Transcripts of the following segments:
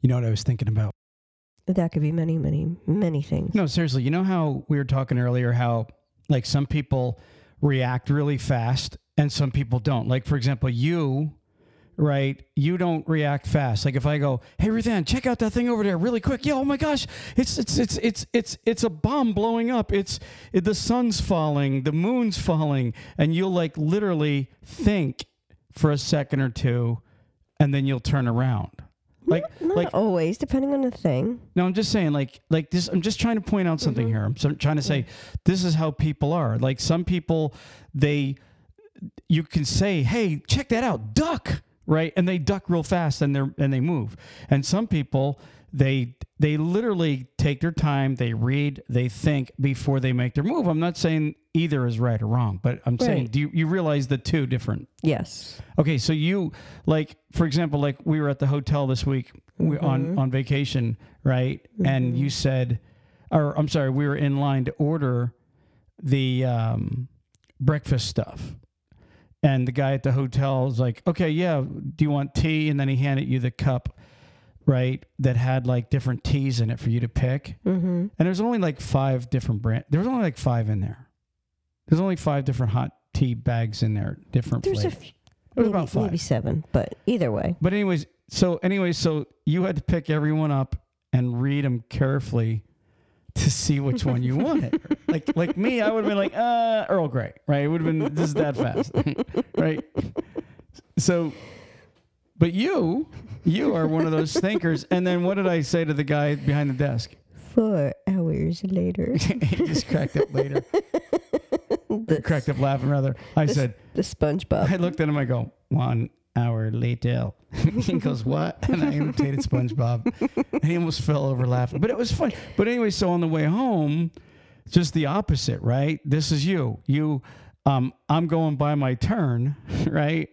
You know what I was thinking about? That could be many, many, many things. No, seriously. You know how we were talking earlier how like some people react really fast and some people don't. Like for example, you right? You don't react fast. Like if I go, "Hey, Ruthann, check out that thing over there, really quick!" Yeah, oh my gosh, it's it's it's it's it's it's a bomb blowing up. It's it, the sun's falling, the moon's falling, and you'll like literally think for a second or two, and then you'll turn around. Like Not like always, depending on the thing. no, I'm just saying, like, like this. I'm just trying to point out something mm-hmm. here. I'm so, trying to say this is how people are. Like some people, they, you can say, "Hey, check that out, duck!" Right, and they duck real fast, and they're and they move. And some people, they they literally take their time, they read, they think before they make their move. I'm not saying either is right or wrong, but I'm saying, do you, you realize the two different Yes. Okay, so you like, for example, like we were at the hotel this week we, on on vacation, right? And you said, or I'm sorry, we were in line to order the um, breakfast stuff, and the guy at the hotel was like, "Okay, yeah, do you want tea?" And then he handed you the cup, right, that had like different teas in it for you to pick. Mm-hmm. And there's only like five different brand. There was only like five in there. There's only five different hot tea bags in there, different There's a flavors. few, It was maybe, about five. maybe seven, but either way. But anyways, so anyways, so you had to pick everyone up and read them carefully to see which one you wanted. like like me, I would have been like, uh, Earl Grey, right? It would have been this is that fast, right? So, but you, you are one of those thinkers. And then what did I say to the guy behind the desk? Four hours later, he just cracked up later, the, cracked up laughing rather. I the, said, the SpongeBob. I looked at him. I go, one hour later. he goes, what? And I imitated SpongeBob. And he almost fell over laughing. But it was fun. But anyway, so on the way home, just the opposite, right? This is you. You, um, I'm going by my turn, right?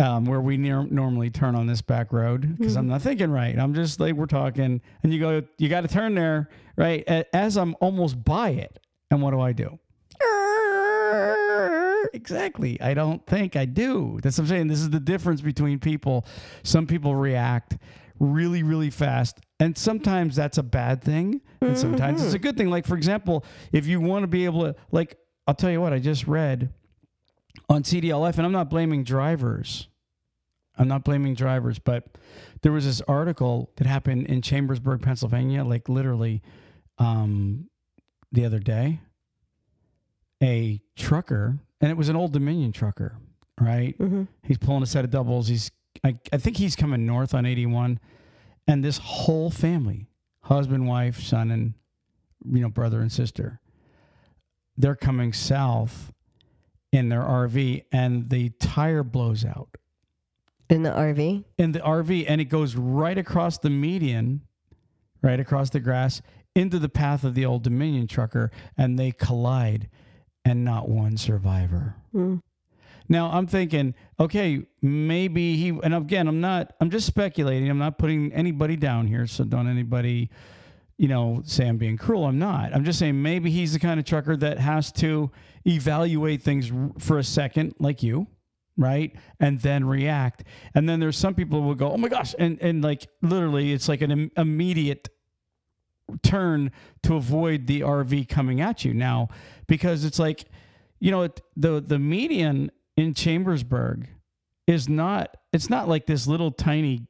Um, where we near, normally turn on this back road because I'm not thinking right. I'm just like we're talking, and you go, you got to turn there, right? As I'm almost by it, and what do I do? Exactly. I don't think I do. That's what I'm saying. This is the difference between people. Some people react really, really fast. And sometimes that's a bad thing. And sometimes it's a good thing. Like, for example, if you want to be able to, like, I'll tell you what, I just read on CDLLife, and I'm not blaming drivers. I'm not blaming drivers, but there was this article that happened in Chambersburg, Pennsylvania, like literally um, the other day. A trucker, and it was an old Dominion trucker, right? Mm-hmm. He's pulling a set of doubles. He's, I, I think he's coming north on 81, and this whole family, husband, wife, son, and you know, brother and sister, they're coming south in their RV, and the tire blows out In the RV. in the RV and it goes right across the median, right across the grass into the path of the old Dominion trucker and they collide and not one survivor. Mm. Now I'm thinking, okay, maybe he and again I'm not I'm just speculating. I'm not putting anybody down here, so don't anybody you know, say I'm being cruel. I'm not. I'm just saying maybe he's the kind of trucker that has to evaluate things for a second, like you, right? And then react. And then there's some people who will go, oh my gosh. And, and like literally, it's like an Im- immediate turn to avoid the RV coming at you now because it's like, you know, the, the median in Chambersburg is not, it's not like this little tiny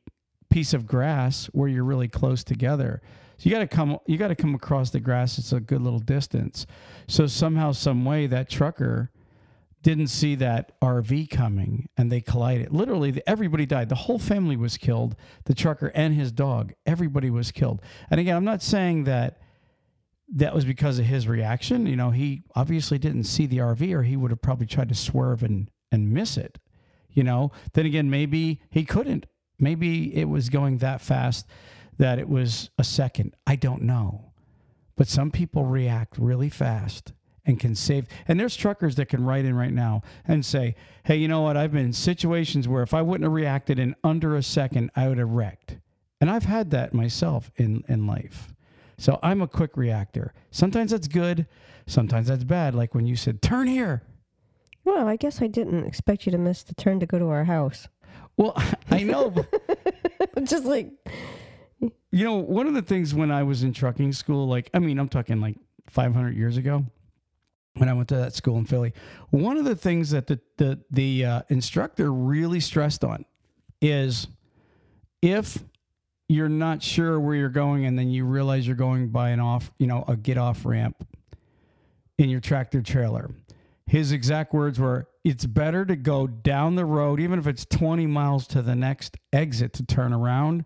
piece of grass where you're really close together. So you got to come you got to come across the grass it's a good little distance. So somehow some way that trucker didn't see that RV coming and they collided. Literally everybody died. The whole family was killed, the trucker and his dog. Everybody was killed. And again, I'm not saying that that was because of his reaction. You know, he obviously didn't see the RV or he would have probably tried to swerve and and miss it. You know, then again maybe he couldn't. Maybe it was going that fast that it was a second. I don't know. But some people react really fast and can save. And there's truckers that can write in right now and say, hey, you know what? I've been in situations where if I wouldn't have reacted in under a second, I would have wrecked. And I've had that myself in, in life. So I'm a quick reactor. Sometimes that's good, sometimes that's bad. Like when you said, turn here. Well, I guess I didn't expect you to miss the turn to go to our house. Well, I know. but- Just like you know, one of the things when I was in trucking school, like, I mean, I'm talking like 500 years ago when I went to that school in Philly, one of the things that the, the, the uh, instructor really stressed on is if you're not sure where you're going and then you realize you're going by an off, you know, a get off ramp in your tractor trailer. His exact words were, it's better to go down the road, even if it's 20 miles to the next exit to turn around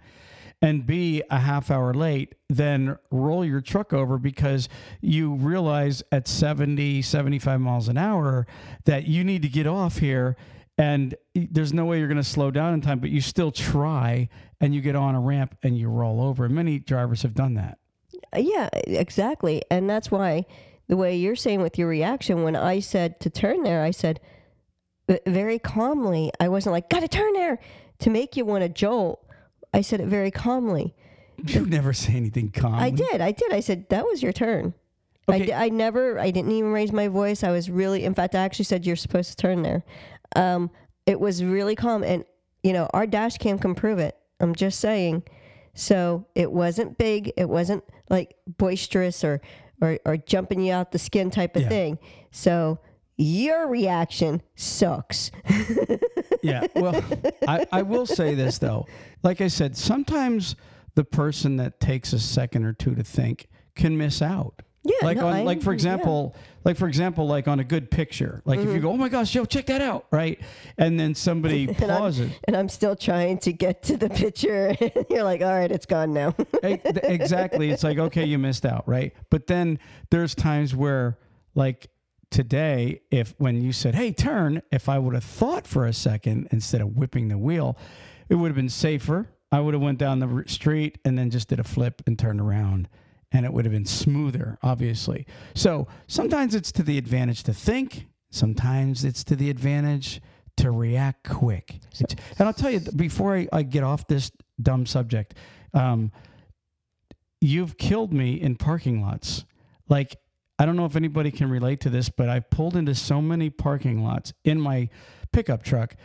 and be a half hour late then roll your truck over because you realize at 70, 75 miles an hour that you need to get off here and there's no way you're going to slow down in time, but you still try and you get on a ramp and you roll over. And many drivers have done that. Yeah, exactly. And that's why the way you're saying with your reaction, when I said to turn there, I said very calmly, I wasn't like, gotta turn there to make you want to jolt. I said it very calmly. You never say anything calm. I did. I did. I said, that was your turn. I, Okay. di- I never, I didn't even raise my voice. I was really, in fact, I actually said, you're supposed to turn there. Um, it was really calm. And, you know, our dash cam can prove it. I'm just saying. So it wasn't big. It wasn't like boisterous or, or, or jumping you out the skin type of Yeah. thing. So your reaction sucks. yeah. Well, I, I will say this though. Like I said, sometimes the person that takes a second or two to think can miss out. Yeah, Like no, on I- like for yeah. example, like for example, like on a good picture. Like if you go, Oh my gosh, yo, check that out, right? And then somebody Mm-hmm. And I'm- pauses. And I'm still trying to get to the picture. You're like, all right, it's gone now. Exactly. It's like, okay, you missed out, right? But then there's times where, like today, if when you said, hey, turn, if I would have thought for a second instead of whipping the wheel, it would have been safer. I would have went down the street and then just did a flip and turned around and it would have been smoother, obviously. So sometimes it's to the advantage to think, sometimes it's to the advantage to react quick. It's- and I'll tell you, before I, I get off this dumb subject, um, you've killed me in parking lots. Like, I don't know if anybody can relate to this, but I've pulled into so many parking lots in my pickup truck,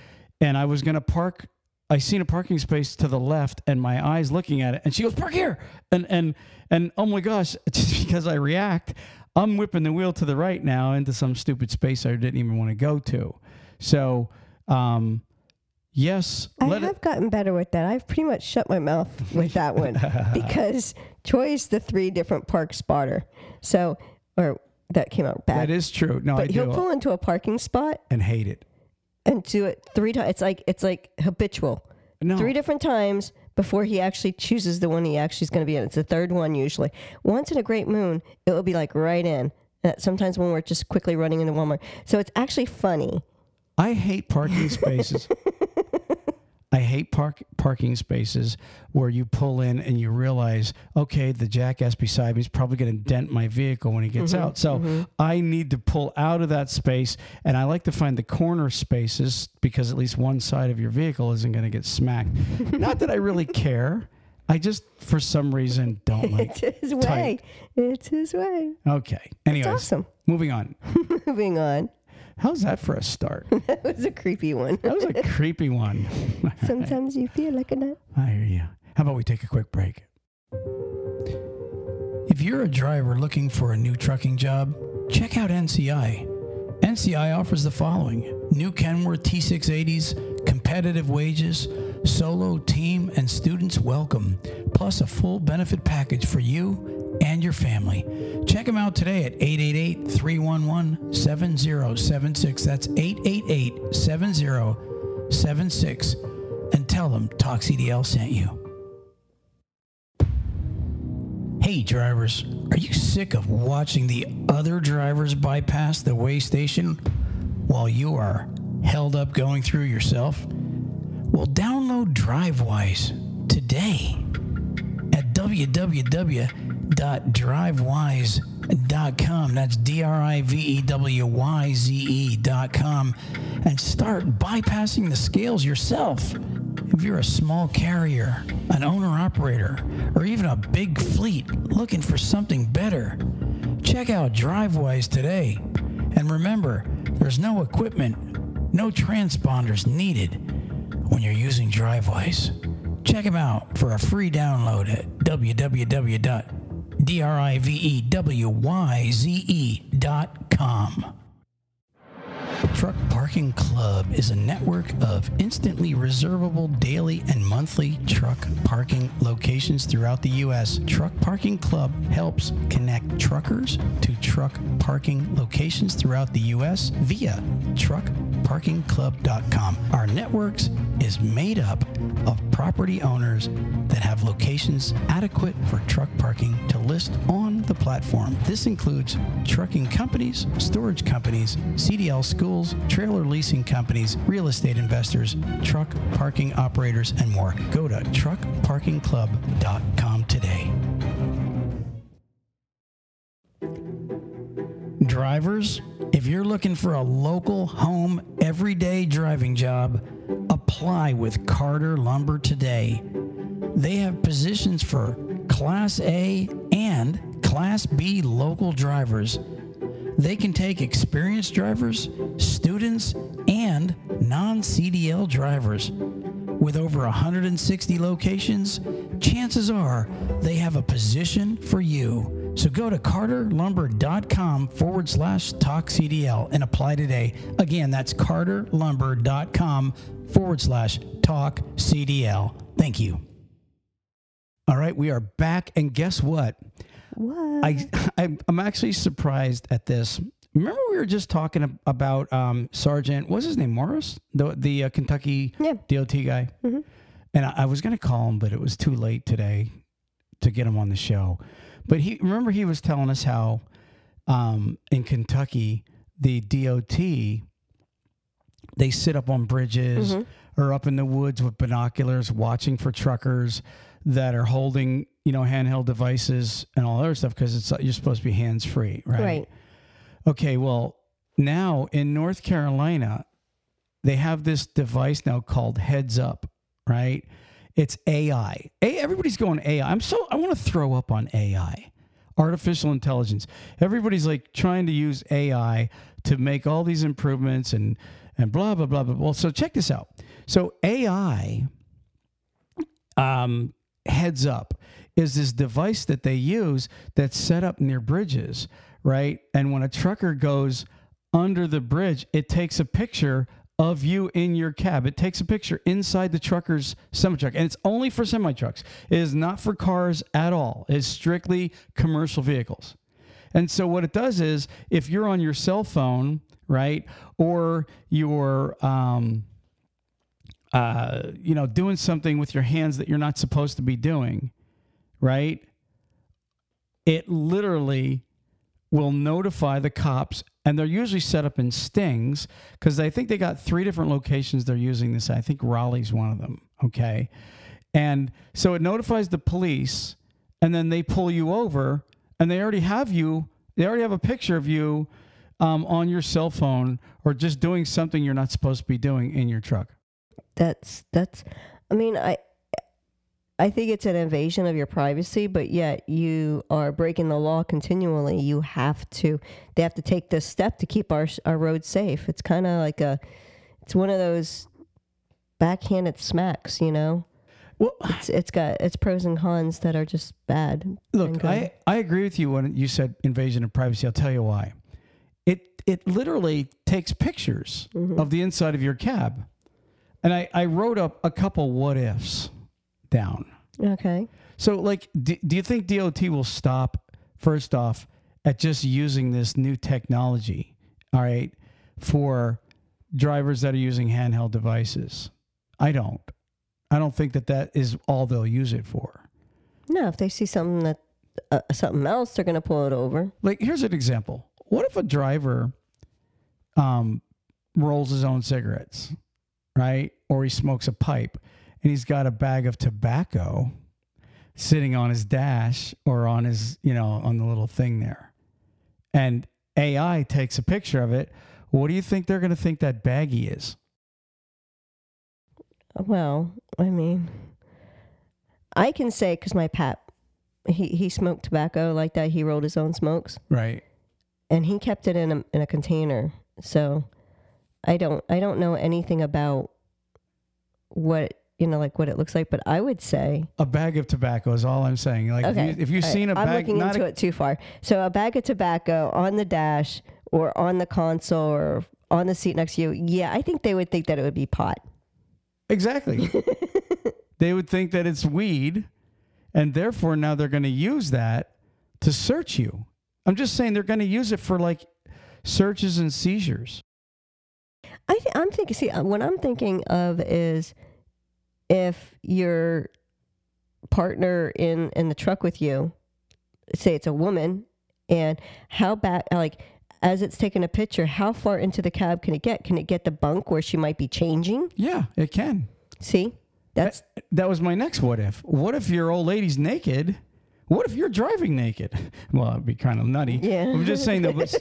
and I was going to park. I seen a parking space to the left, and my eyes looking at it, and she goes, "Park here!" And and and oh my gosh, just because I react, I'm whipping the wheel to the right now into some stupid space I didn't even want to go to. So, um, yes, I have it. gotten better with that. I've pretty much shut my mouth with that one because Troy's the three different park spotter. So, or that came out bad. That is true. No, I but he'll do pull into a parking spot and hate it. and do it three times. It's like it's like habitual. No, Three different times before he actually chooses the one he actually is going to be in. It's the third one usually. Once in a great moon, it will be like right in. Uh, sometimes when we're just quickly running into Walmart, so it's actually funny. I hate parking spaces. I hate park parking spaces where you pull in and you realize, okay, the jackass beside me is probably going to dent my vehicle when he gets mm-hmm, out. So mm-hmm. I need to pull out of that space, and I like to find the corner spaces because at least one side of your vehicle isn't going to get smacked. Not that I really care. I just, for some reason, don't like. It's his way. It's his way. Okay. Anyways, It's awesome. moving on. Moving on. How's that for a start? That was a creepy one. That was a creepy one. Sometimes you feel like a nut. I hear you. How about we take a quick break? If you're a driver looking for a new trucking job, check out NCI. NCI offers the following new Kenworth T680s, competitive wages, solo, team, and students welcome, plus a full benefit package for you and your family. Check them out today at 888 311 7076. That's 888 7076. And tell them Talk CDL sent you. Hey drivers, are you sick of watching the other drivers bypass the weigh station while you are held up going through yourself? Well, download Drivewyze today at www.drivewyze.com. That's D R I V E W Y Z E.com and start bypassing the scales yourself. If you're a small carrier, an owner operator, or even a big fleet looking for something better, check out Drivewyze today. And remember, there's no equipment, no transponders needed when you're using Drivewyze. Check them out for a free download at www.drivewyze.com. Truck Parking Club is a network of instantly reservable daily and monthly truck parking locations throughout the U.S. Truck Parking Club helps connect truckers to truck parking locations throughout the U.S. via truckparkingclub.com. Our networks is made up of property owners that have locations adequate for truck parking to list on the platform. This includes trucking companies, storage companies, CDL schools, trailer leasing companies, real estate investors, truck parking operators, and more. Go to truckparkingclub.com today. Drivers, if you're looking for a local, home, everyday driving job, apply with Carter Lumber today. They have positions for Class A and Class B local drivers. They can take experienced drivers, students, and non CDL drivers. With over 160 locations, chances are they have a position for you. So go to carterlumber.com forward slash talk CDL and apply today. Again, that's carterlumber.com forward slash talk CDL. Thank you. All right, we are back, and guess what? What? I I'm, I'm actually surprised at this. Remember, we were just talking about um, Sergeant. What's his name? Morris, the the uh, Kentucky Yeah. DOT guy. And I, I was going to call him, but it was too late today to get him on the show. But he remember he was telling us how um, in Kentucky the DOT they sit up on bridges or up in the woods with binoculars watching for truckers that are holding you know handheld devices and all other stuff because it's you're supposed to be hands free right right. Okay, well, now in North Carolina, they have this device now called Heads Up, right? It's AI. A, everybody's going AI. I'm so I want to throw up on AI, artificial intelligence. Everybody's like trying to use AI to make all these improvements and and blah blah blah blah. Well, so check this out. So AI um, heads up is this device that they use that's set up near bridges, right? And when a trucker goes under the bridge, it takes a picture of you in your cab. It takes a picture inside the trucker's semi truck, and it's only for semi trucks. It is not for cars at all. It's strictly commercial vehicles. And so what it does is, if you're on your cell phone, right, or you're um, uh, you know, doing something with your hands that you're not supposed to be doing, right? It literally will notify the cops, and they're usually set up in stings because I think they got three different locations they're using this. I think Raleigh's one of them. Okay. And so it notifies the police, and then they pull you over, and they already have you, they already have a picture of you um, on your cell phone or just doing something you're not supposed to be doing in your truck. That's that's. I mean, I I think it's an invasion of your privacy, but yet you are breaking the law continually. You have to. They have to take this step to keep our our roads safe. It's kind of like a. It's one of those backhanded smacks, you know. Well, It's it's got its pros and cons that are just bad. Look. I, I agree with you when you said invasion of privacy. I'll tell you why. It it literally takes pictures mm-hmm. of the inside of your cab. And I, I wrote up a couple what ifs down. okay. So like do, do you think DOT will stop first off at just using this new technology, all right, for drivers that are using handheld devices? I don't. I don't think that that is all they'll use it for. No, if they see something that uh, something else, they're gonna pull it over. like here's an example what if a driver um rolls his own cigarettes right? Or he smokes a pipe and he's got a bag of tobacco sitting on his dash or on his you know on the little thing there. And ai takes a picture of it. What do you think they're going to think that baggie is? Well, I mean, I can say because my pap, he he smoked tobacco like that. He rolled his own smokes, right. And he kept it in a in a container. So, I don't I don't know anything about what you know, like what it looks like. But I would say, A bag of tobacco is all I'm saying. Like okay, if, you, if you've all seen a right, I'm looking into a, it too far. So a bag of tobacco on the dash or on the console or on the seat next to you. Yeah, I think they would think that it would be pot. exactly. they would think that it's weed, and therefore now they're going to use that to search you. I'm just saying they're going to use it for like searches and seizures. I th- I'm thinking. See, uh, what I'm thinking of is if your partner in in the truck with you, say it's a woman, and how bad like as it's taking a picture, how far into the cab can it get? Can it get the bunk where she might be changing? Yeah, it can. See, that's That was my next what if. What if your old lady's naked? What if you're driving naked? Well, it'd be kind of nutty. Yeah. I'm just saying that. But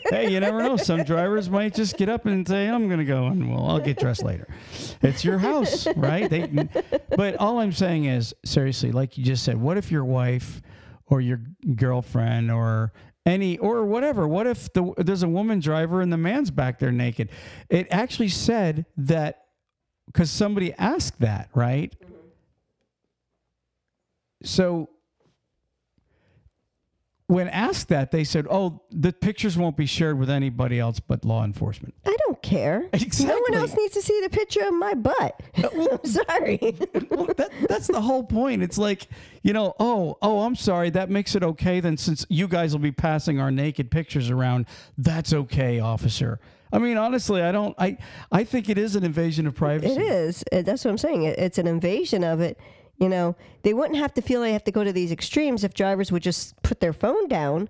hey, you never know. Some drivers might just get up and say, "I'm going to go," and well, I'll get dressed later. It's your house, right? They, but all I'm saying is, seriously, like you just said, what if your wife or your girlfriend or any or whatever? What if the, there's a woman driver and the man's back there naked? It actually said that because somebody asked that, right? Mm-hmm. So when asked that, they said, "Oh, the pictures won't be shared with anybody else but law enforcement." I don't care. Exactly. No one else needs to see the picture of my butt. I'm sorry. well, that, that's the whole point. It's like, you know, oh, oh, I'm sorry. That makes it okay. Then, since you guys will be passing our naked pictures around, that's okay, officer. I mean, honestly, I don't. I I think it is an invasion of privacy. It is. Uh, That's what I'm saying. It's an invasion of it. You know, they wouldn't have to feel they have to go to these extremes if drivers would just put their phone down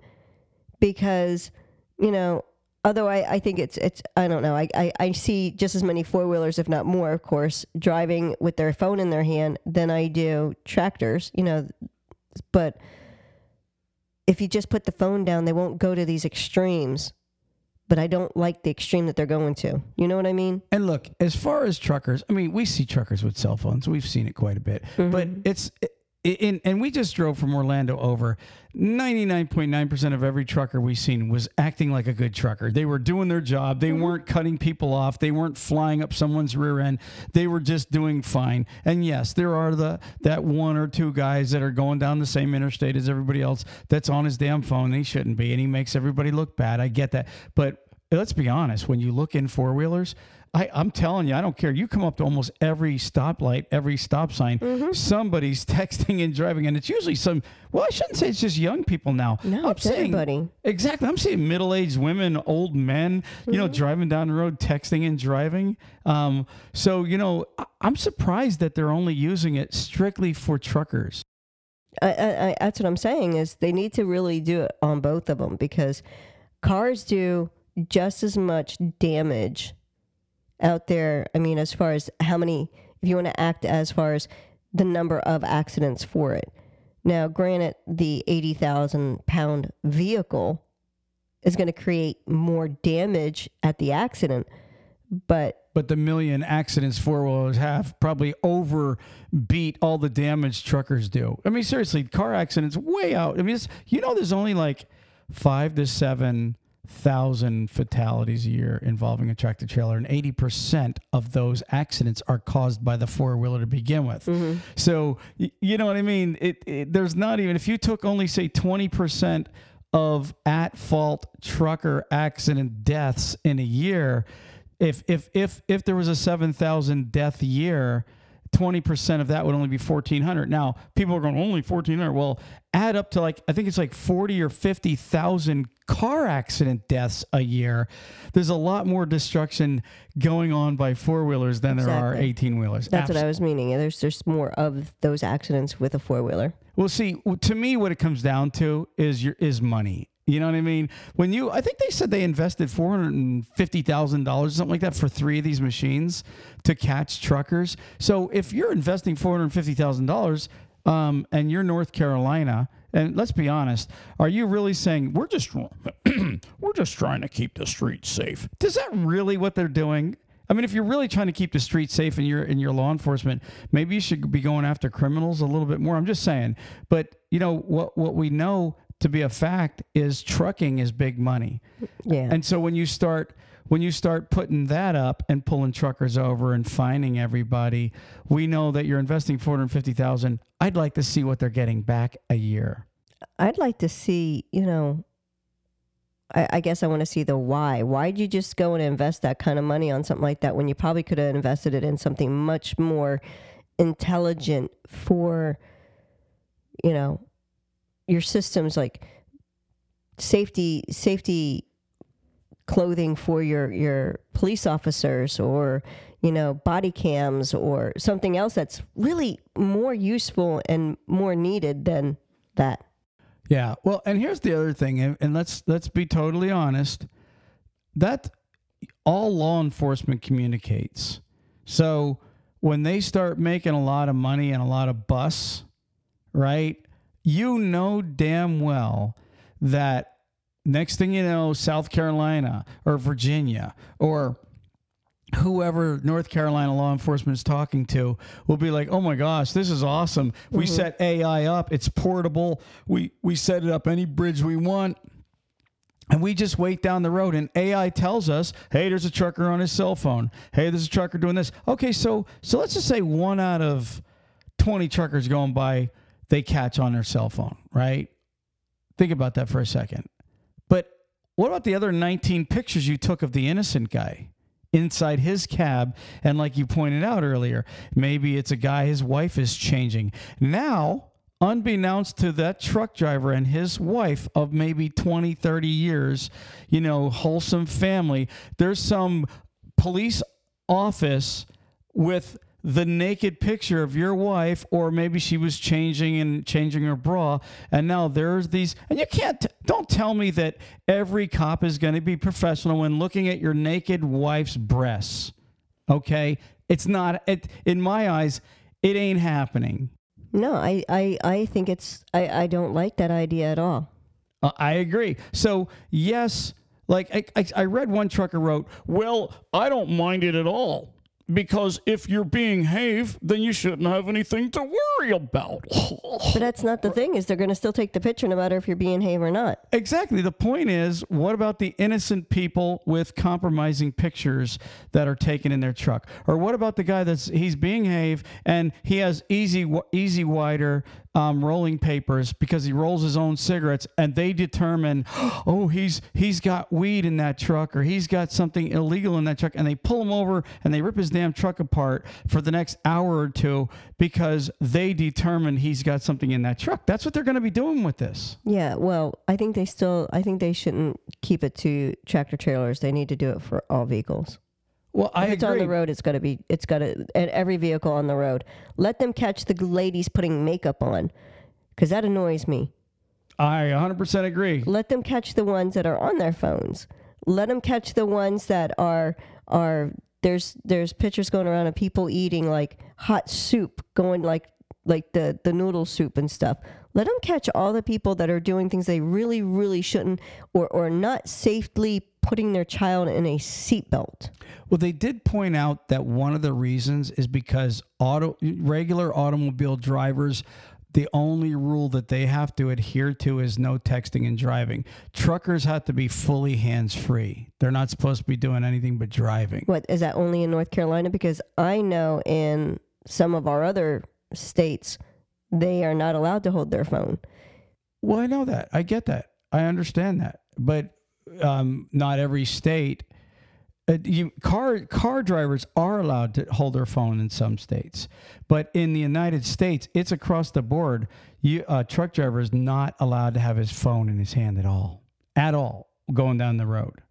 because, you know, although I, I think it's, it's I don't know, I, I, I see just as many four wheelers, if not more, of course, driving with their phone in their hand than I do tractors, you know, but if you just put the phone down, they won't go to these extremes. But I don't like the extreme that they're going to. You know what I mean? And look, as far as truckers, I mean, we see truckers with cell phones. We've seen it quite a bit. Mm-hmm. But it's in and we just drove from Orlando over. 99.9% of every trucker we've seen was acting like a good trucker. They were doing their job. They mm-hmm. weren't cutting people off. They weren't flying up someone's rear end. They were just doing fine. And yes, there are the that one or two guys that are going down the same interstate as everybody else that's on his damn phone. And he shouldn't be and he makes everybody look bad. I get that. But let's be honest, when you look in four wheelers, I, I'm telling you, I don't care. You come up to almost every stoplight, every stop sign, Mm-hmm. somebody's texting and driving, and it's usually some. Well, I shouldn't say it's just young people now. No, I'm everybody. exactly. I'm seeing middle-aged women, old men, you Mm-hmm. know, driving down the road, texting and driving. Um, so you know, I- I'm surprised that they're only using it strictly for truckers. I, I, I, that's what I'm saying is they need to really do it on both of them because cars do just as much damage out there. I mean, as far as how many, if you want to act as far as the number of accidents for it. Now, granted, the 80,000 pound vehicle is going to create more damage at the accident, but But the million accidents four wheelers have probably overbeat all the damage truckers do. I mean, seriously, car accidents way out. I mean, you know, there's only like five to seven thousand fatalities a year involving a tractor trailer, and eighty percent of those accidents are caused by the four wheeler to begin with. Mm-hmm. So you know what I mean? It, it there's not even if you took only say twenty percent of at fault trucker accident deaths in a year if if if if there was a 7000 death year 20% of that would only be 1400 now people are going only 1400 well add up to like i think it's like 40 or 50,000 car accident deaths a year there's a lot more destruction going on by four-wheelers than there are 18-wheelers that's what I was meaning. There's there's more of those accidents with a four wheeler. Well, see, to me, what it comes down to is your is money. You know what I mean? When you, I think they said they invested four hundred and fifty thousand dollars, or something like that, for three of these machines to catch truckers. So if you're investing four hundred fifty thousand dollars, um, and you're North Carolina, and let's be honest, are you really saying we're just we're just trying to keep the streets safe? Is that really what they're doing? I mean, if you're really trying to keep the streets safe and you're in your law enforcement, maybe you should be going after criminals a little bit more. I'm just saying. But you know what? What we know to be a fact is trucking is big money. Yeah. And so when you start when you start putting that up and pulling truckers over and fining everybody, we know that you're investing 450,000. I'd like to see what they're getting back a year. I'd like to see, you know, I, I guess I want to see the why. Why'd you just go and invest that kind of money on something like that when you probably could have invested it in something much more intelligent for, you know, your systems like safety safety clothing for your your police officers or you know body cams or something else that's really more useful and more needed than that Yeah. Well, and here's the other thing, and, and let's let's be totally honest. That all law enforcement communicates. So when they start making a lot of money and a lot of bus, right? You know damn well that next thing you know, South Carolina or Virginia or whoever North Carolina law enforcement is talking to will be like, "Oh my gosh, this is awesome. We mm-hmm. set AI up. It's portable. We we set it up any bridge we want." And we just wait down the road, and AI tells us, "Hey, there's a trucker on his cell phone. Hey, there's a trucker doing this." Okay, so so let's just say one out of twenty truckers going by, they catch on their cell phone, right? Think about that for a second. What about the other 19 pictures you took of the innocent guy inside his cab? And like you pointed out earlier, maybe it's a guy his wife is changing. Now, unbeknownst to that truck driver and his wife of maybe 20, 30 years, you know, wholesome family, there's some police office with the naked picture of your wife or maybe she was changing and changing her bra and now there's these and you can't don't tell me that every cop is going to be professional when looking at your naked wife's breasts okay? It's not it in my eyes it ain't happening. No i i, I think it's I, I don't like that idea at all. Uh, I agree. So yes, like I, I, I read one trucker wrote, "Well, I don't mind it at all because if you're being have, then you shouldn't have anything to worry about." but that's not the thing is they're going to still take the picture no matter if you're being hay or not exactly. The point is, what about the innocent people with compromising pictures that are taken in their truck, or what about the guy that's he's being have and he has easy E-Z Wider um, rolling papers because he rolls his own cigarettes and they determine oh he's he's got weed in that truck or he's got something illegal in that truck and they pull him over and they rip his damn truck apart for the next hour or two because they determine he's got something in that truck. That's what they're going to be doing with this. Yeah well i think they still i think they shouldn't keep it to tractor trailers. They need to do it for all vehicles well i if it's on the road it's got to be it's got to and every vehicle on the road. Let them catch the ladies putting makeup on because that annoys me. I 100% agree. Let them catch the ones that are on their phones. Let them catch the ones that are are there's there's pictures going around of people eating like hot soup going like like the the noodle soup and stuff let them catch all the people that are doing things they really really shouldn't or or not safely putting their child in a seatbelt Well, they did point out that one of the reasons is because auto regular automobile drivers the only rule that they have to adhere to is no texting and driving. Truckers have to be fully hands free. They're not supposed to be doing anything but driving. what is that only in north carolina because i know in some of our other states they are not allowed to hold their phone Well, I know that. I get that. I understand that. But um, not every state. Uh, you, car car drivers are allowed to hold their phone in some states, but in the United States, it's across the board. You truck driver is not allowed to have his phone in his hand at all, at all, going down the road.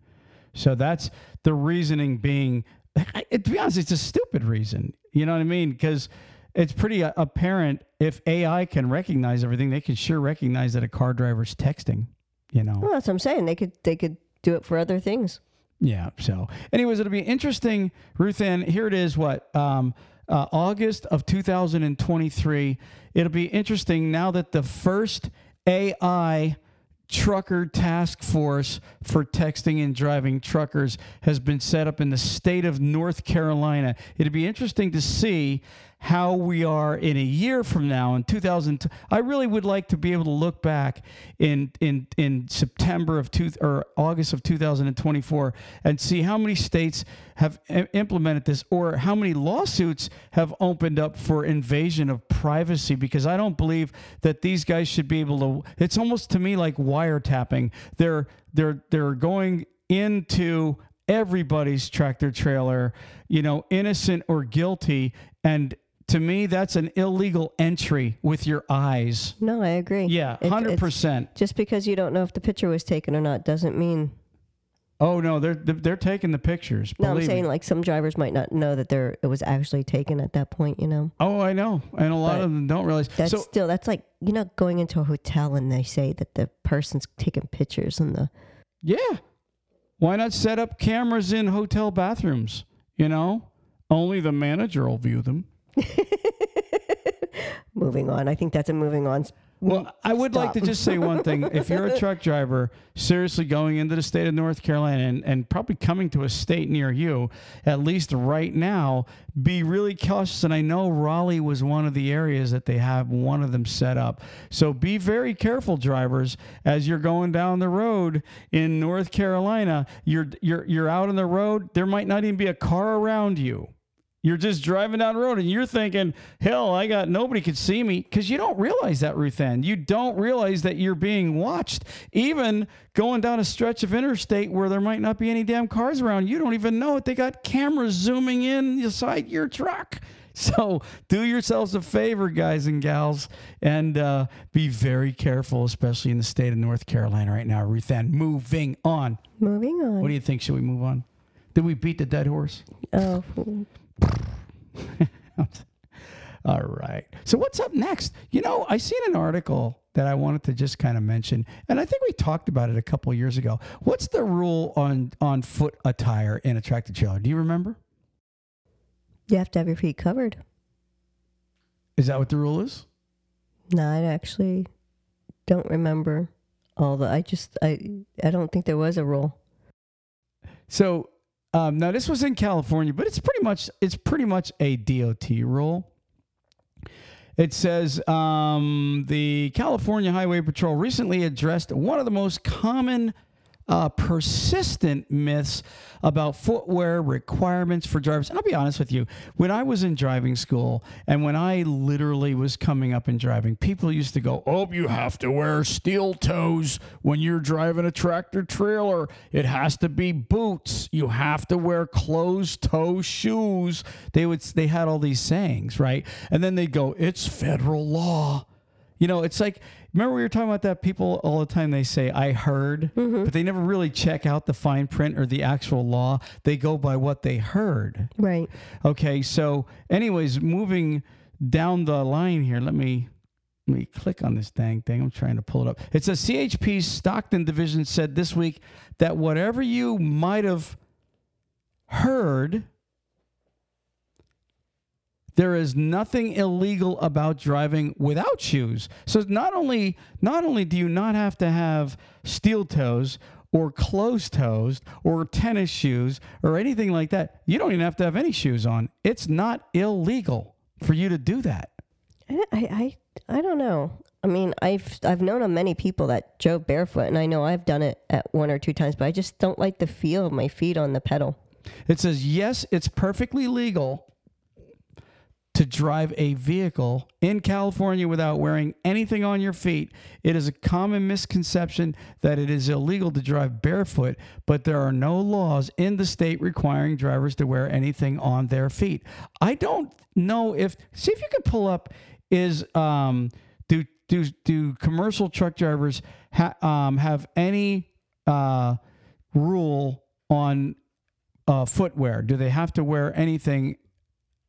So that's the reasoning being. To be honest, it's a stupid reason. You know what I mean? Because it's pretty uh, apparent if AI can recognize everything, they can sure recognize that a car driver's texting. You know. well that's what i'm saying they could they could do it for other things Yeah. So, anyways, it'll be interesting, Ruth Ann. Here it is. What um, uh, August of 2023. It'll be interesting now that the first AI trucker task force for texting and driving truckers has been set up in the state of North Carolina. It'll be interesting to see how we are in a year from now in 2000 I really would like to be able to look back in in in September of two or August of 2024 and see how many states have implemented this or how many lawsuits have opened up for invasion of privacy because I don't believe that these guys should be able to it's almost to me like wiretapping they're they're they're going into everybody's tractor trailer, you know, innocent or guilty. And to me, that's an illegal entry with your eyes. No, I agree. Yeah, hundred it's- percent. Just because you don't know if the picture was taken or not doesn't mean. Oh no, they're they're taking the pictures. No, I'm believe me. saying like some drivers might not know that there it was actually taken at that point. You know, Oh, I know, and a lot But of them don't realize. that's so still that's like you know going into a hotel and they say that the person's taking pictures and the yeah, why not set up cameras in hotel bathrooms? You know, only the manager will view them. moving on. I think that's a moving on. Well, I would like to just say one thing. If you're a truck driver seriously going into the state of North Carolina and, and probably coming to a state near you, at least right now, be really cautious. And I know Raleigh was one of the areas that they have one of them set up. So be very careful, drivers, as you're going down the road in North Carolina. You're you're you're out on the road. There might not even be a car around you. You're just driving down the road and you're thinking, hell, I got nobody could see me because you don't realize that, Ruth Ann. You don't realize that you're being watched. Even going down a stretch of interstate where there might not be any damn cars around, you don't even know it. They got cameras zooming in inside your truck. So do yourselves a favor, guys and gals, and uh, be very careful, especially in the state of North Carolina right now. Ruth Ann, moving on. Moving on. What do you think? Should we move on? Did we beat the dead horse? oh, All right. So what's up next? You know, I seen an article that I wanted to just kind of mention, and I think we talked about it a couple years ago. What's the rule on on foot attire in a tractor trailer? Do you remember? you have to have your feet covered. Is that what the rule is? No, I actually don't remember all the. I just I I don't think there was a rule. So um, now this was in California, but it's pretty much it's pretty much a DOT rule. It says um, the California Highway Patrol recently addressed one of the most common uh, persistent myths about footwear requirements for drivers. And I'll be honest with you, when I was in driving school and when I literally was coming up in driving, people used to go, Oh, you have to wear steel toes when you're driving a tractor trailer. It has to be boots. You have to wear closed toe shoes. They would they had all these sayings, right? And then they'd go, It's federal law. You know, it's like remember we were talking about that people all the time they say I heard, mm-hmm. but they never really check out the fine print or the actual law. They go by what they heard. Right. Okay, so anyways, moving down the line here, let me let me click on this dang thing. I'm trying to pull it up. It says CHP's Stockton division said this week that whatever you might have heard there is nothing illegal about driving without shoes. So not only not only do you not have to have steel toes or closed toes or tennis shoes or anything like that, you don't even have to have any shoes on. It's not illegal for you to do that. I, I, I, I don't know. I mean, I've I've known of many people that drove barefoot, and I know I've done it at one or two times, but I just don't like the feel of my feet on the pedal. It says, yes, it's perfectly legal to drive a vehicle in California without wearing anything on your feet. It is a common misconception that it is illegal to drive barefoot, but there are no laws in the state requiring drivers to wear anything on their feet. I don't know if, see if you can pull up, is, um, do, do, do commercial truck drivers ha- um, have any uh, rule on uh, footwear? Do they have to wear anything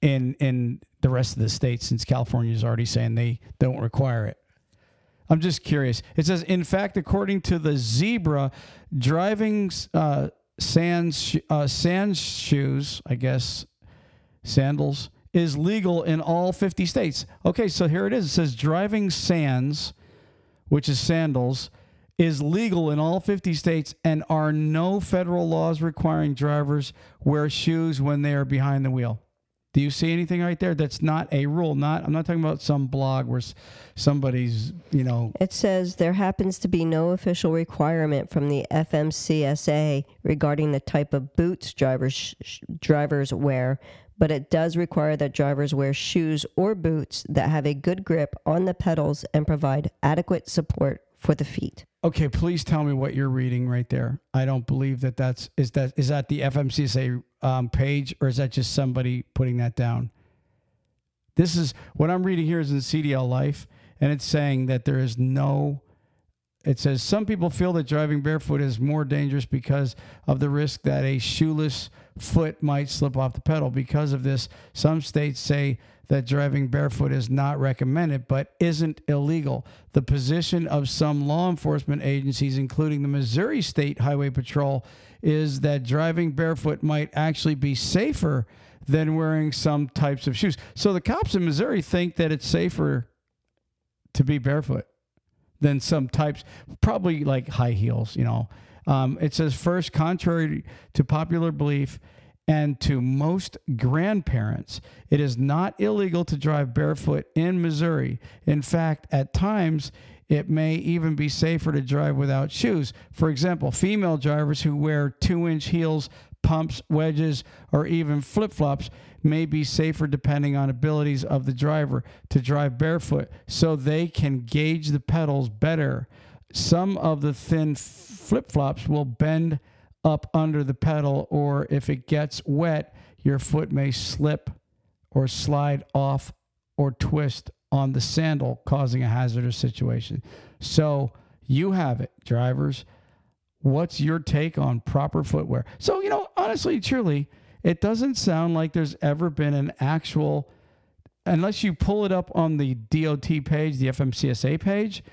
in in the rest of the states since California is already saying they don't require it? I'm just curious. It says, in fact, according to the Zebra, driving uh, sands sh- uh, sand shoes, I guess, sandals is legal in all 50 states. Okay, so here it is. It says driving sands, which is sandals, is legal in all 50 states and are no federal laws requiring drivers wear shoes when they are behind the wheel. Do you see anything right there? That's not a rule. Not I'm not talking about some blog where somebody's you know It says there happens to be no official requirement from the FMCSA regarding the type of boots drivers sh- drivers wear, but it does require that drivers wear shoes or boots that have a good grip on the pedals and provide adequate support for the feet. Okay, please tell me what you're reading right there. I don't believe that that's is that is that the FMCSA um, page or is that just somebody putting that down? This is what I'm reading here is in CDL Life, and it's saying that there is no. It says some people feel that driving barefoot is more dangerous because of the risk that a shoeless foot might slip off the pedal. Because of this, some states say that driving barefoot is not recommended but isn't illegal. The position of some law enforcement agencies, including the Missouri State Highway Patrol, is that driving barefoot might actually be safer than wearing some types of shoes. So the cops in Missouri think that it's safer to be barefoot than some types, probably like high heels, you know. Um, it says, first, contrary to popular belief and to most grandparents, it is not illegal to drive barefoot in Missouri. In fact, at times, it may even be safer to drive without shoes. For example, female drivers who wear two inch heels, pumps, wedges, or even flip flops may be safer depending on abilities of the driver to drive barefoot so they can gauge the pedals better. Some of the thin flip flops will bend up under the pedal, or if it gets wet, your foot may slip or slide off or twist on the sandal, causing a hazardous situation. So you have it, drivers. What's your take on proper footwear? So, you know, honestly, truly, it doesn't sound like there's ever been an actual, unless you pull it up on the DOT page, the FMCSA page.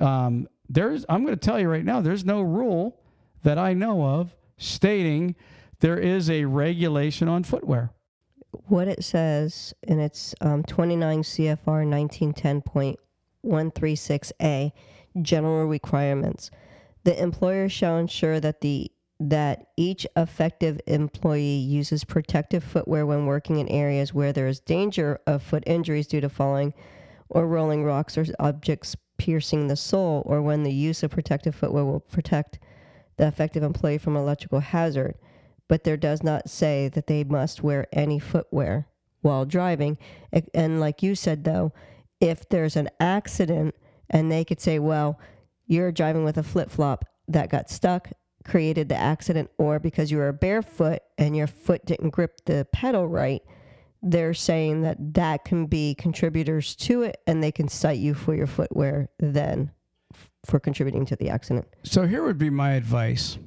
Um, there's, I'm going to tell you right now, there's no rule that I know of stating there is a regulation on footwear. What it says, and it's um, 29 CFR 1910.136A, general requirements. The employer shall ensure that the that each effective employee uses protective footwear when working in areas where there is danger of foot injuries due to falling or rolling rocks or objects piercing the sole, or when the use of protective footwear will protect the effective employee from electrical hazard. But there does not say that they must wear any footwear while driving. And like you said, though, if there's an accident and they could say, well, you're driving with a flip flop that got stuck, created the accident, or because you were barefoot and your foot didn't grip the pedal right, they're saying that that can be contributors to it and they can cite you for your footwear then for contributing to the accident. So here would be my advice.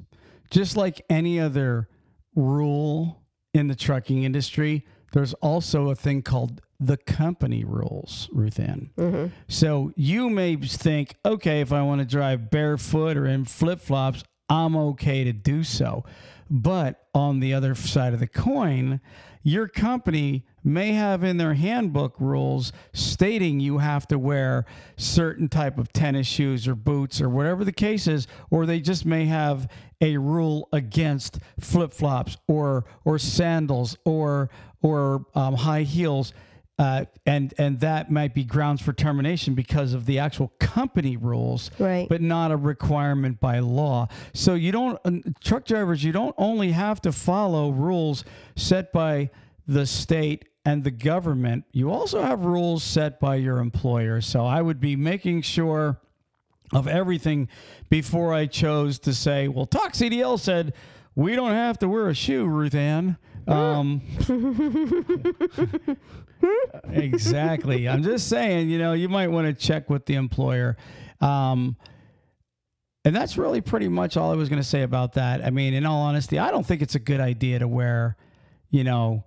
Just like any other rule in the trucking industry, there's also a thing called the company rules, Ruth Ann. Mm-hmm. So you may think, okay, if I want to drive barefoot or in flip flops, I'm okay to do so. But on the other side of the coin, your company may have in their handbook rules stating you have to wear certain type of tennis shoes or boots or whatever the case is or they just may have a rule against flip-flops or or sandals or or um, high heels uh, and and that might be grounds for termination because of the actual company rules, Right. But not a requirement by law. So you don't uh, truck drivers. You don't only have to follow rules set by the state and the government. You also have rules set by your employer. So I would be making sure of everything before I chose to say, well, Talk CDL said we don't have to wear a shoe, Ruth Ann. Um, exactly. I'm just saying, you know, you might want to check with the employer. Um, and that's really pretty much all I was going to say about that. I mean, in all honesty, I don't think it's a good idea to wear, you know,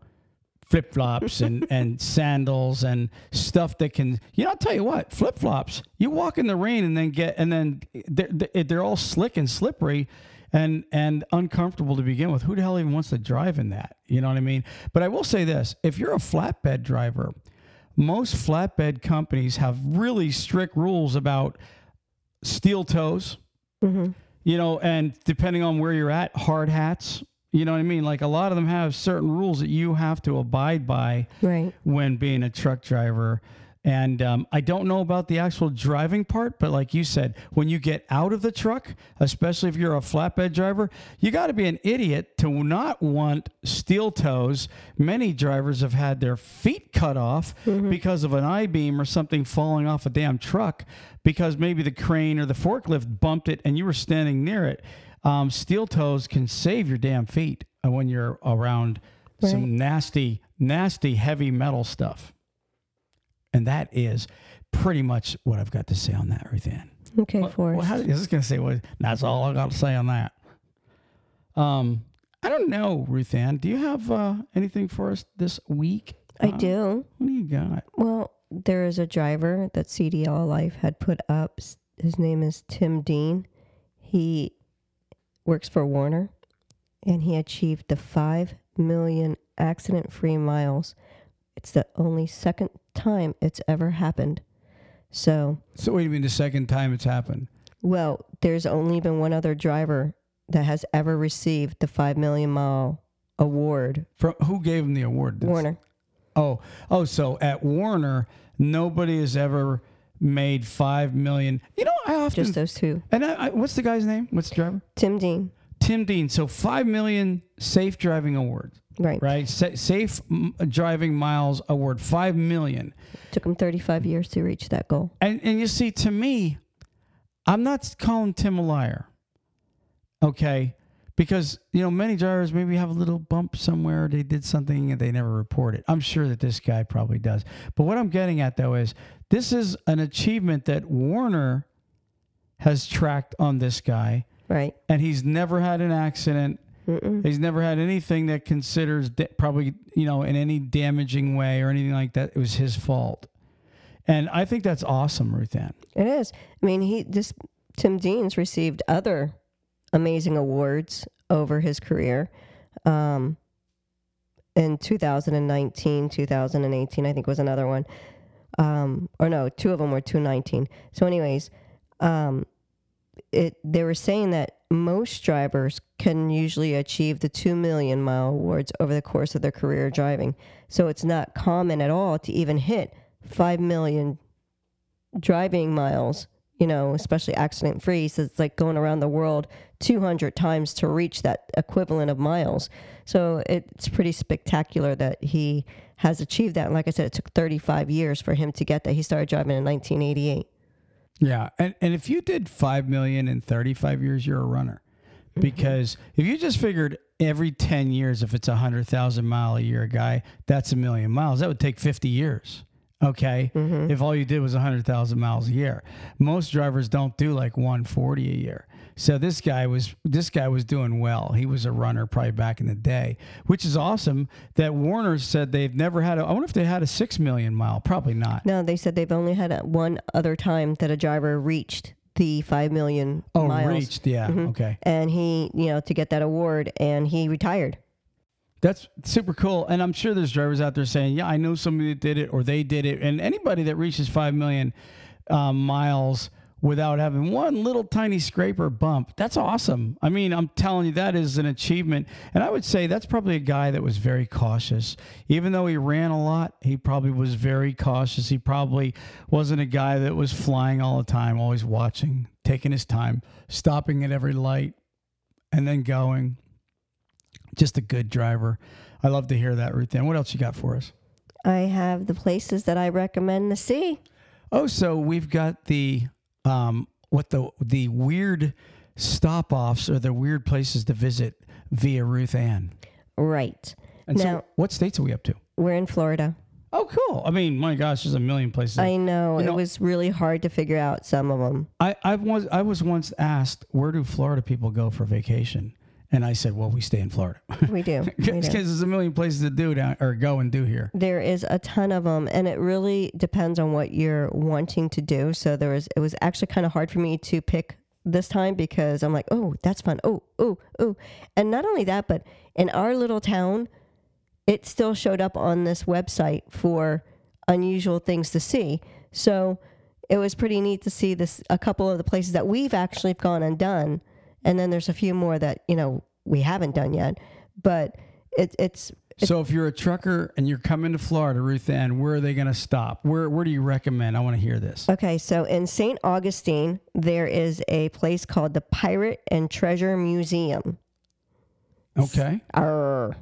flip flops and, and sandals and stuff that can, you know, I'll tell you what, flip flops, you walk in the rain and then get, and then they're, they're they're all slick and slippery and, and uncomfortable to begin with. Who the hell even wants to drive in that? You know what I mean? But I will say this if you're a flatbed driver, most flatbed companies have really strict rules about steel toes, mm-hmm. you know, and depending on where you're at, hard hats, You know what I mean? Like a lot of them have certain rules that you have to abide by Right. when being a truck driver. And um, I don't know about the actual driving part, but like you said, when you get out of the truck, especially if you're a flatbed driver, you got to be an idiot to not want steel toes. Many drivers have had their feet cut off because of an I beam or something falling off a damn truck because maybe the crane or the forklift bumped it and you were standing near it. Um, steel toes can save your damn feet uh, when you're around Right. some nasty, nasty heavy metal stuff. And that is pretty much what I've got to say on that, Ruth Ann. Okay, Well, Forrest. well, how, I was going to say, well, that's all I got to say on that. Um, I don't know, Ruth Ann. Do you have uh, anything for us this week? I Uh, do. What do you got? Well, there is a driver that CDL Life had put up. His name is Tim Dean. He works for Werner and he achieved the 5 million accident free miles. It's the only second time it's ever happened. So, So, wait a minute, the second time it's happened. well, there's only been one other driver that has ever received the 5 million mile award. From who gave him the award? That's- Werner. Oh, oh, so at Werner, nobody has ever made five million. You know, I often Just those two. and I, I, what's the guy's name? What's the driver? Tim Dean. Tim Dean. So five million safe driving awards, Right. right? Sa- safe driving miles award, five million. Took him 35 years to reach that goal. And and you see, to me, I'm not calling Tim a liar. Okay. Because, you know, many drivers maybe have a little bump somewhere. They did something and they never report it. I'm sure that this guy probably does. But what I'm getting at, though, is this is an achievement that Werner has tracked on this guy, Right. and he's never had an accident. Mm-mm. He's never had anything that considers da- probably, you know, in any damaging way or anything like that. It was his fault. And I think that's awesome, Ruth Ann. It is. I mean, he this Tim Dean's received other amazing awards over his career. Um, in 2019, 2018, I think was another one. Um, or no, two of them were 219. So, anyways, um, it they were saying that most drivers can usually achieve the 2 million mile awards over the course of their career driving. So it's not common at all to even hit 5 million driving miles, you know, especially accident free. So it's like going around the world 200 times to reach that equivalent of miles. So it's pretty spectacular that he has achieved that. And like I said, it took 35 years for him to get that. He started driving in 1988. Yeah, and and if you did five million in thirty five years, you're a runner, mm-hmm. because if you just figured every ten years, if it's a hundred thousand mile a year guy, that's a million miles. That would take fifty years. Okay, mm-hmm. if all you did was a hundred thousand miles a year, most drivers don't do like one forty a year. So this guy was this guy was doing well. He was a runner probably back in the day, which is awesome. That Werner said they've never had. A, I wonder if they had a six million mile. Probably not. No, they said they've only had a, one other time that a driver reached the 5 million Oh, miles. Oh, reached. Yeah. Mm-hmm. Okay. And he, you know, to get that award, and he retired. That's super cool. And I'm sure there's drivers out there saying, yeah, I know somebody that did it or they did it. And anybody that reaches 5 million um, miles without having one little tiny scrape or bump, that's awesome. I mean, I'm telling you, that is an achievement. And I would say that's probably a guy that was very cautious. Even though he ran a lot, he probably was very cautious. He probably wasn't a guy that was flying all the time, always watching, taking his time, stopping at every light, and then going just a good driver. I love to hear that, Ruth Ann. What else you got for us? I have the places that I recommend to see. Oh, so we've got the um what the the weird stop offs or the weird places to visit via Ruth Ann. Right. And so Now- what states are we up to? We're in Florida. Oh, cool. I mean, my gosh, there's a million places. I know, You know- it was really hard to figure out some of them. I, I was I was once asked where do Florida people go for vacation, and I said, well, we stay in Florida We do. because there's a million places to do down or go and do here. There is a ton of them, and it really depends on what you're wanting to do. So there was, it was actually kind of hard for me to pick this time because I'm like, oh, that's fun. Oh, oh, oh, and not only that, but in our little town, it still showed up on this website for unusual things to see. So it was pretty neat to see this a couple of the places that we've actually gone and done, and then there's a few more that you know we haven't done yet. but it, it's So if you're a trucker and you're coming to Florida, Ruth Ann, where are they going to stop? Where where do you recommend? I want to hear this. okay. So in St. Augustine, there is a place called the Pirate and Treasure Museum. Okay. Arr.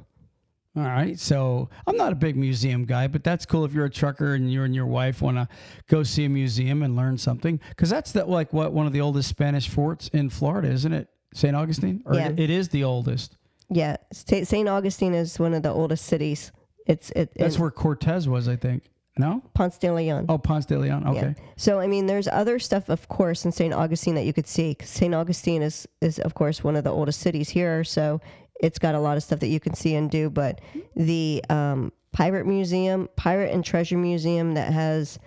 All right. So I'm not a big museum guy, but that's cool if you're a trucker and you and your wife want to go see a museum and learn something. Because that's that like what one of the oldest Spanish forts in Florida, isn't it? St. Augustine? Or Yeah. it- is the oldest. Yeah, St. St. Augustine is one of the oldest cities. It's it, That's where Cortez was, I think. No? Ponce de Leon. Oh, Ponce de Leon. Okay. Yeah. So I mean, there's other stuff, of course, in St. Augustine that you could see. St. Augustine is is of course one of the oldest cities here, so it's got a lot of stuff that you can see and do. But the um, Pirate Museum, Pirate and Treasure Museum, that has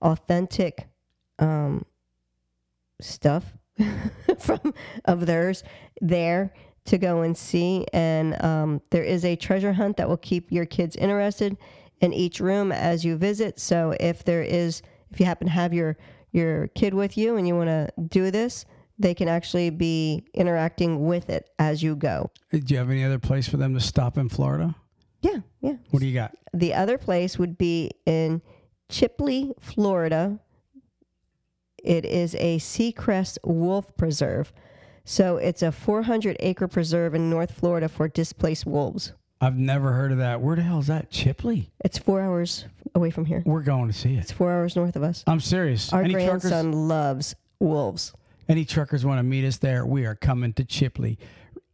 authentic um, stuff from of theirs there to go and see. And um, there is a treasure hunt that will keep your kids interested in each room as you visit. So if there is, if you happen to have your your kid with you and you want to do this, they can actually be interacting with it as you go. Do you have any other place for them to stop in Florida? Yeah, yeah. What do you got? The other place would be in Chipley, Florida. It is a Seacrest Wolf Preserve. So it's a 400 acre preserve in North Florida for displaced wolves. I've never heard of that. Where the hell is that? Chipley? It's four hours away from here. We're going to see it. It's four hours north of us. I'm serious. Our any truckers? grandson loves wolves. Any truckers want to meet us there? We are coming to Chipley.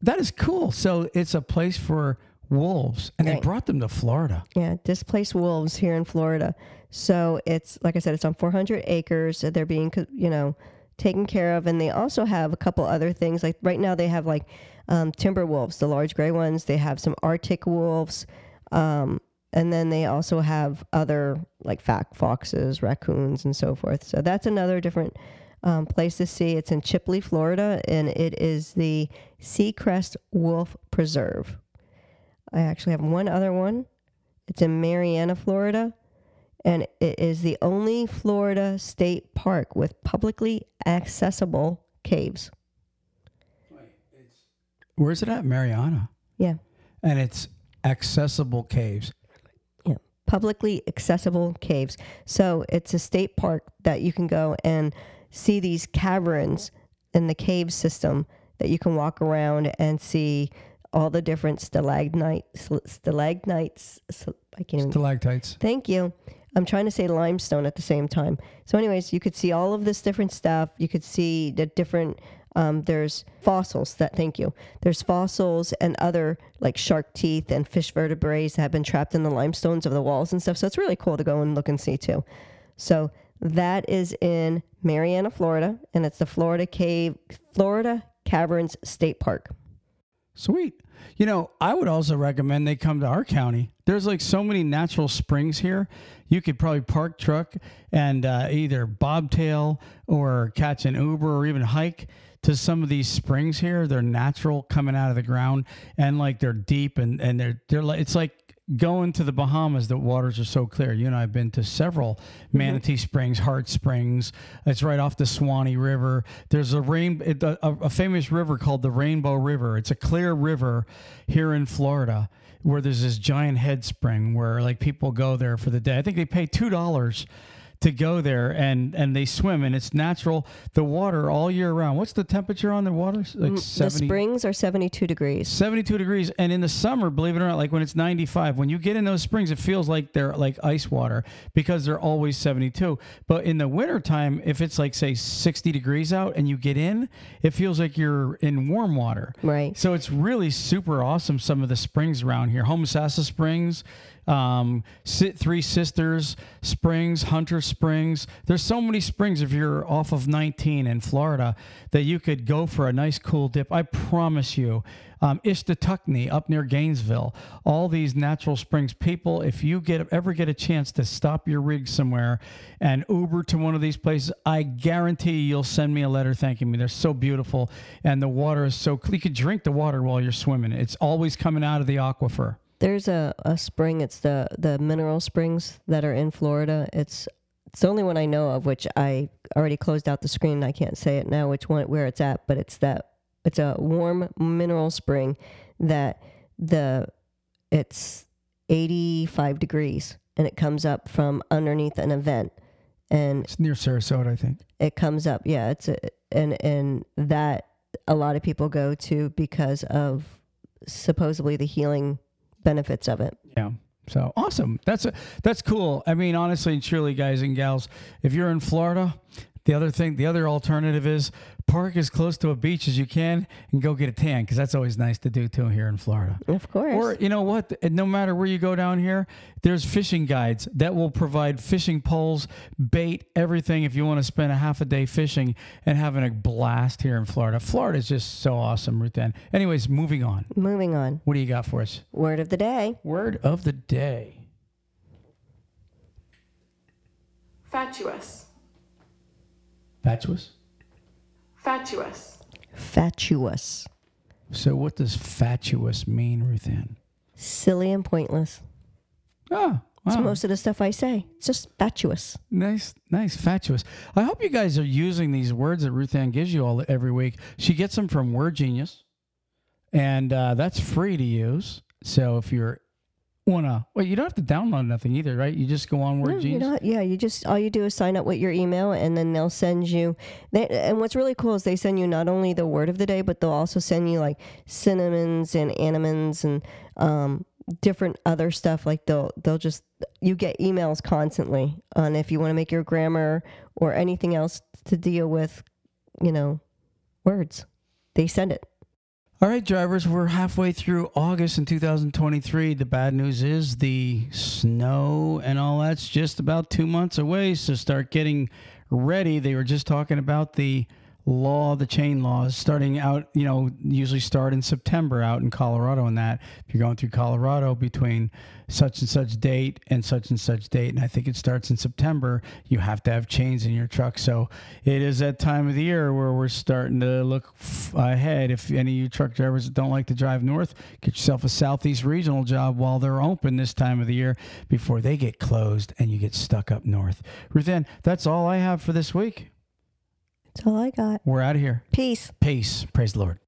That is cool. So it's a place for wolves, and they brought them to Florida. Yeah, displaced wolves here in Florida. So it's like I said, it's on 400 acres. They're being, you know, taken care of, and they also have a couple other things. Like right now, they have like um, timber wolves, the large gray ones. They have some Arctic wolves, um, and then they also have other like fat foxes, raccoons, and so forth. So that's another different um, place to see. It's in Chipley, Florida, and it is the Seacrest Wolf Preserve. I actually have one other one. It's in Marianna, Florida, and it is the only Florida state park with publicly accessible caves. Where's it at? Marianna. Yeah, And it's accessible caves. yeah, publicly accessible caves. So it's a state park that you can go and see these caverns in the cave system that you can walk around and see all the different stalagmites, stalagmites. I can't even Stalactites. Thank you. I'm trying to say limestone at the same time. So, anyways, you could see all of this different stuff. You could see the different. Um, there's fossils that. Thank you. There's fossils and other like shark teeth and fish vertebrae that have been trapped in the limestones of the walls and stuff. So it's really cool to go and look and see too. So that is in Marianna, Florida, and it's the Florida Cave, Florida Caverns State Park. Sweet. You know, I would also recommend they come to our county. There's like so many natural springs here. You could probably park truck and uh, either bobtail or catch an Uber or even hike to some of these springs here. They're natural coming out of the ground and like they're deep and, and they're they're like it's like going to the Bahamas. The waters are so clear. You and I have been to several mm-hmm. Manatee Springs, Hart Springs. It's right off the Suwannee River. There's a rain a, a famous river called the Rainbow River. It's a clear river here in Florida where there's this giant head spring where like people go there for the day. I think they pay two dollars to go there and and they swim and it's natural. The water all year round. What's the temperature on the water? Like mm, The springs are 72 degrees. 72 degrees and in the summer believe it or not like when it's 95 when you get in those springs it feels like they're like ice water because they're always 72 but in the wintertime if it's like say 60 degrees out and you get in it feels like you're in warm water Right. so it's really super awesome some of the springs around here homosassa springs um, Three Sisters Springs, Hunter Springs. There's so many springs if you're off of 19 in Florida that you could go for a nice cool dip. I promise you. Um, Ichetucknee up near Gainesville, all these natural springs. People, if you get ever get a chance to stop your rig somewhere and Uber to one of these places, I guarantee you'll send me a letter thanking me. They're so beautiful, and the water is so. clean. You could drink the water while you're swimming. It's always coming out of the aquifer. There's a, a spring. It's the the mineral springs that are in Florida. It's it's the only one I know of, which I already closed out the screen. I can't say it now, which one where it's at, but it's that it's a warm mineral spring that the it's 85 degrees and it comes up from underneath an event and It's near Sarasota, I think. it comes up yeah it's a, and and that a lot of people go to because of supposedly the healing benefits of it Yeah. So awesome. That's a, that's cool. I mean, honestly and truly, guys and gals, if you're in Florida, the other thing, the other alternative is park as close to a beach as you can and go get a tan because that's always nice to do too here in Florida. of course Or you know what? No matter where you go down here, there's fishing guides that will provide fishing poles, bait, everything. If you want to spend a half a day fishing and having a blast here in Florida, Florida is just so awesome, Ruth Ann. Anyways, moving on. moving on What do you got for us? word of the day Word of the day. Fatuous. Fatuous. Fatuous. fatuous So, what does fatuous mean, Ruthann? Silly and pointless Ah, it's most of the stuff i say it's just fatuous Nice, nice, fatuous. I hope you guys are using these words that Ruth Ann gives you all every week. She gets them from Word Genius, and uh, that's free to use. So if you're wanna, well, you don't have to download nothing either, right? You just go on Word No, Genius. don't, yeah, you just all you do is sign up with your email, and then they'll send you. They, and what's really cool is they send you not only the word of the day, but they'll also send you like cinnamons and animons and um, different other stuff. Like they'll they'll just you get emails constantly on if you want to make your grammar or anything else to deal with, you know, words. They send it. All right, drivers, we're halfway through August in 2023. The bad news is the snow and all that's just about two months away. So start getting ready. They were just talking about the law, the chain laws starting out, you know, usually start in September out in Colorado and that. If you're going through Colorado between such and such date and such and such date, and I think it starts in September, you have to have chains in your truck. So it is that time of the year where we're starting to look ahead. If any of you truck drivers that don't like to drive north, get yourself a Southeast regional job while they're open this time of the year before they get closed and you get stuck up north. Ruthann, that's all I have for this week. That's all I got. We're out of here. Peace. Peace. Praise the Lord.